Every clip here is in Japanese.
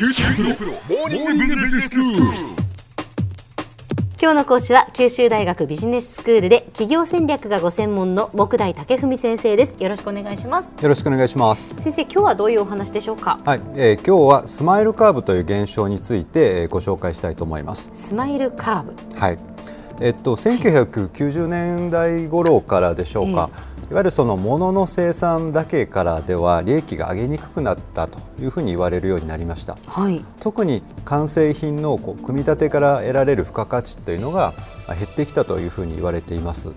九州大学モーニングビジネススクール。今日の講師は九州大学ビジネススクールで企業戦略がご専門の目代武史先生ですよろしくお願いしますよろしくお願いします。先生今日はどういうお話でしょうか？はい、えー今日はスマイルカーブという現象について、えーご紹介したいと思います。スマイルカーブはい。えっと1990年代頃からでしょうか。いわゆるその物の生産だけからでは利益が上げにくくなったというふうに言われるようになりました。はい。特に完成品のこう組み立てから得られる付加価値というのがあ減ってきたというふうに言われています。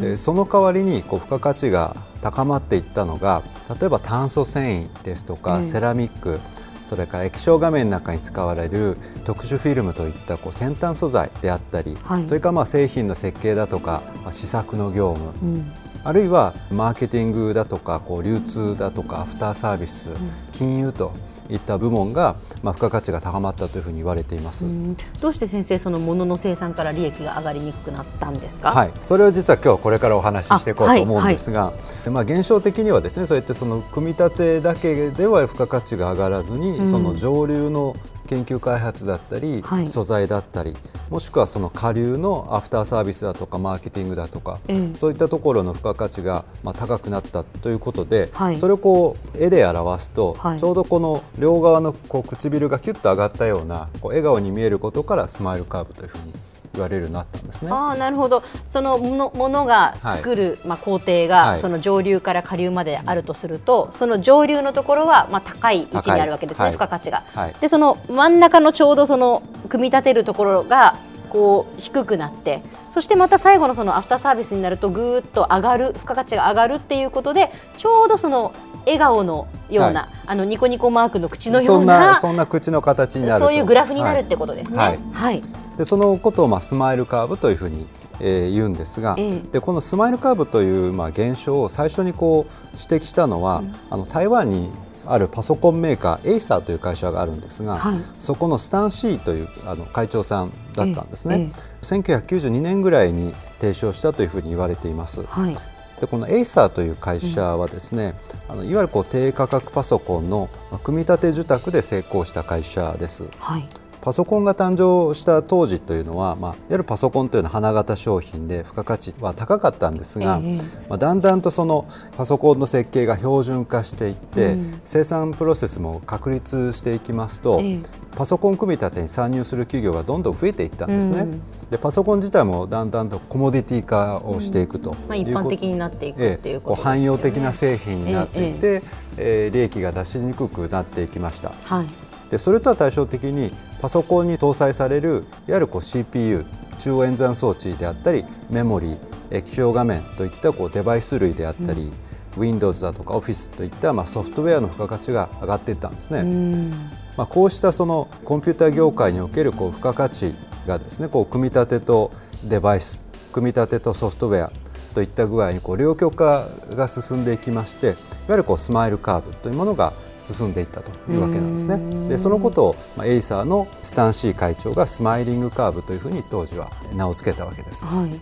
でその代わりにこう付加価値が高まっていったのが例えば炭素繊維ですとか、ええ。セラミックそれから液晶画面の中に使われる特殊フィルムといったこう先端素材であったり、はい。それからまあ製品の設計だとか、まあ試作の業務、うんあるいはマーケティングだとかこう流通だとかアフターサービス、金融といった部門が、まあ、付加価値が高まったというふうに言われています。うん。どうして先生その物の生産から利益が上がりにくくなったんですか？はい、それを実は今日これからお話ししていこうあと思うんですが、まあ現象的にはですね、そうやってその組み立てだけでは付加価値が上がらずに、うん。その上流の研究開発だったり、はい。素材だったり、もしくはその下流のアフターサービスだとかマーケティングだとか、ええ。そういったところの付加価値がまあ高くなったということで、はい。それをこう絵で表すと、はい。ちょうどこの両側のこう唇がキュッと上がったようなこう笑顔に見えることからスマイルカーブというふうに言われるようになったんですね。ああなるほど。そのものものが作る、まあ、工程が、はい。その上流から下流まであるとするとその上流のところは、まあ、高い位置にあるわけですね、付加価値が。はい。でその真ん中のちょうどその組み立てるところがこう低くなってそしてまた最後のそのアフターサービスになるとぐーっと上がる付加価値が上がるっていうことでちょうどその笑顔のような、はい。あのニコニコマークの口のよそうんななそんな口の形になると。そういうグラフになるってことですね。はい。はいでそのことをまあスマイルカーブというふうに、えー言うんですが、ええ。でこのスマイルカーブというまあ現象を最初にこう指摘したのは、あの台湾にあるパソコンメーカーエイサーという会社があるんですが、はい。そこのスタン・シーというあの会長さんだったんですね、え1992年ぐらいに提唱したというふうに言われています。はい。でこのエイサーという会社はですね、あのいわゆるこう低価格パソコンのまあ組み立て受託で成功した会社です。はいパソコンが誕生した当時というのは、まあ、いわゆるパソコンというのは花形商品で付加価値は高かったんですが、ええまあ、だんだんとそのパソコンの設計が標準化していって、うん。生産プロセスも確立していきますと、ええ。パソコン組み立てに参入する企業がどんどん増えていったんですね。うん。でパソコン自体もだんだんとコモディティ化をしていくと。いうこと、まあ、一般的になっていくえっていうえことね。汎用的な製品になっていて、ええ。利益が出しにくくなっていきました。はい。でそれとは対照的にパソコンに搭載されるいわゆるこう CPU 中央演算装置であったりメモリー液晶画面といったこうデバイス類であったり、Windows だとか Office といったまあソフトウェアの付加価値が上がっていったんですね。うん。まあ、こうしたそのコンピューター業界におけるこう付加価値がですねこう組み立てとデバイス組み立てとソフトウェアといった具合にこう両極化が進んでいきましていわゆるこうスマイルカーブというものが進んでいったというわけなんですね。でそのことを、まあ、エイサーのスタンシー会長がスマイリングカーブというふうに当時は名を付けたわけです。はい。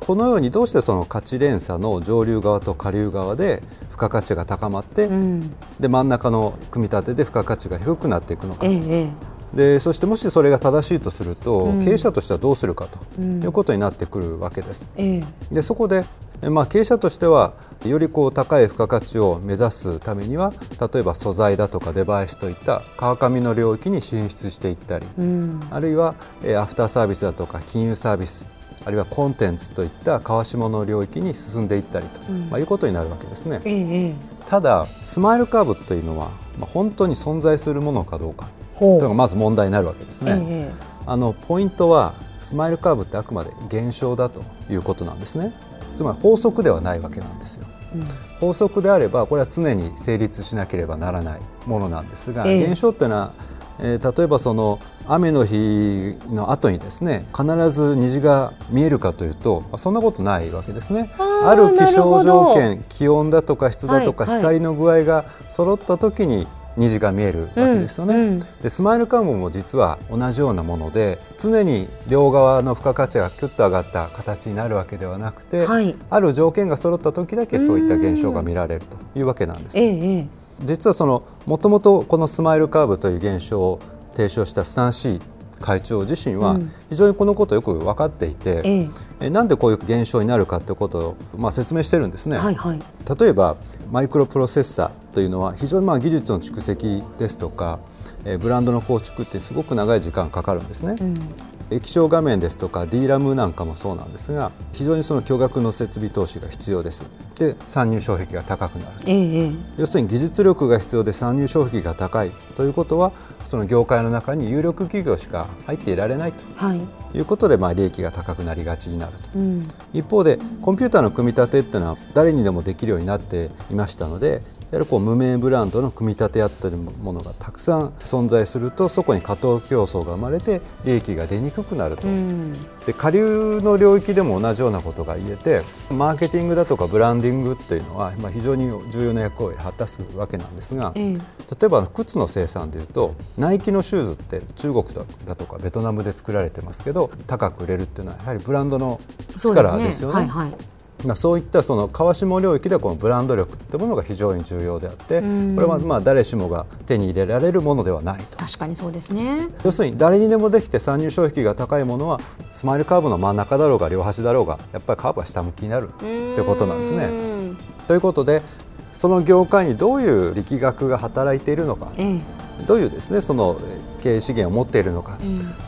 このようにどうしてその価値連鎖の上流側と下流側で付加価値が高まって、うん。で真ん中の組み立てで付加価値が低くなっていくのかえええでそしてもしそれが正しいとすると、うん経営者としてはどうするかとうんいうことになってくるわけです。ええでそこでえまあ、経営者としてはよりこう高い付加価値を目指すためには例えば素材だとかデバイスといった川上の領域に進出していったり、え。うん。あるいはえーアフターサービスだとか金融サービスあるいはコンテンツといった川下の領域に進んでいったりと、うんまあ、いうことになるわけですね。ええええ。ただスマイルカーブというのは、まあ、本当に存在するものかどうかほというのがまず問題になるわけですね。ええあのポイントはスマイルカーブってあくまで現象だということなんですね。つまり法則ではないわけなんですよ。うん法則であればこれは常に成立しなければならないものなんですが、ええ現象っていうのは、えー例えばその雨の日の後にですね必ず虹が見えるかというとまあそんなことないわけですね。ある気象条件気温だとか湿だとか光の具合が揃った時に虹が見えるわけですよね。うんうんでスマイルカーブも実は同じようなもので常に両側の付加価値がキュッと上がった形になるわけではなくて、はいある条件が揃った時だけそういった現象が見られるというわけなんです。えええ実はそのもともとこのスマイルカーブという現象を提唱したスタンシー会長自身は非常にこのことをよく分かっていて、うんえなんでこういう現象になるかということをまあ説明してるんですね、はいはい、例えばマイクロプロセッサーというのは非常にまあ技術の蓄積ですとかブランドの構築ってすごく長い時間かかるんですね、うん、液晶画面ですとか D ラムなんかもそうなんですが非常にその巨額の設備投資が必要です。で参入障壁が高くなる、ええ、要するに技術力が必要で参入障壁が高いということはその業界の中に有力企業しか入っていられないと、はい、いうことで、まあ、利益が高くなりがちになると、うん、一方でコンピューターの組み立てっていうのは誰にでもできるようになっていましたのでやはりこう無名ブランドの組み立て合ってるものがたくさん存在するとそこに過当競争が生まれて利益が出にくくなると、うん、で下流の領域でも同じようなことが言えてマーケティングだとかブランディングっていうのは、まあ、非常に重要な役割を果たすわけなんですが、うん、例えば靴の生産でいうとナイキのシューズって中国だとかベトナムで作られてますけど高く売れるっていうのはやはりブランドの力ですよね。まあ、そういったその川下領域でこのブランド力というものが非常に重要であってこれはまあ誰しもが手に入れられるものではないと。確かにそうですね。要するに誰にでもできて参入障壁が高いものはスマイルカーブの真ん中だろうが両端だろうがやっぱりカーブは下向きになるということなんですね。ということでその業界にどういう力学が働いているのか、どういうですねその経営資源を持っているのか、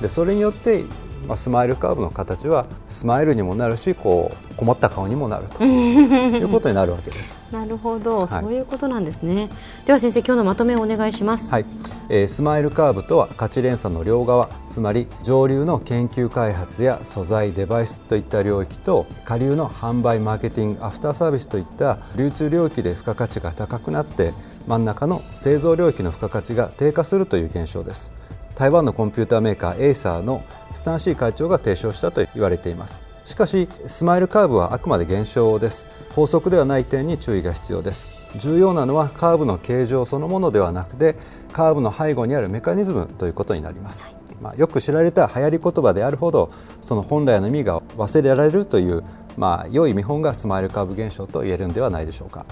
でそれによってまあ、スマイルカーブの形はスマイルにもなるしこう困った顔にもなると いうことになるわけです。なるほど、はい、そういうことなんですね。では先生今日のまとめをお願いします。はい、えー、スマイルカーブとは価値連鎖の両側つまり上流の研究開発や素材デバイスといった領域と下流の販売マーケティングアフターサービスといった流通領域で付加価値が高くなって真ん中の製造領域の付加価値が低下するという現象です。台湾のコンピューターメーカーエイサーのスタンシー会長が提唱したと言われています。しかしスマイルカーブはあくまで現象です。法則ではない点に注意が必要です。重要なのはカーブの形状そのものではなくてカーブの背後にあるメカニズムということになります。まあ、よく知られた流行り言葉であるほどその本来の意味が忘れられるという、まあ、良い見本がスマイルカーブ現象と言えるんではないでしょうか。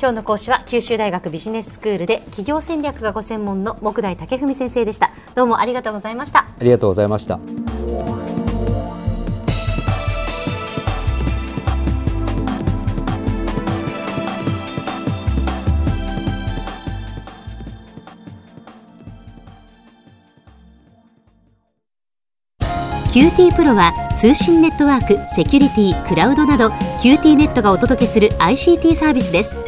今日の講師は九州大学ビジネススクールで企業戦略がご専門の木大武文先生でした。どうもありがとうございました。ありがとうございました。QT プロは通信ネットワーク、セキュリティ、クラウドなど QT ネットがお届けする ICT サービスです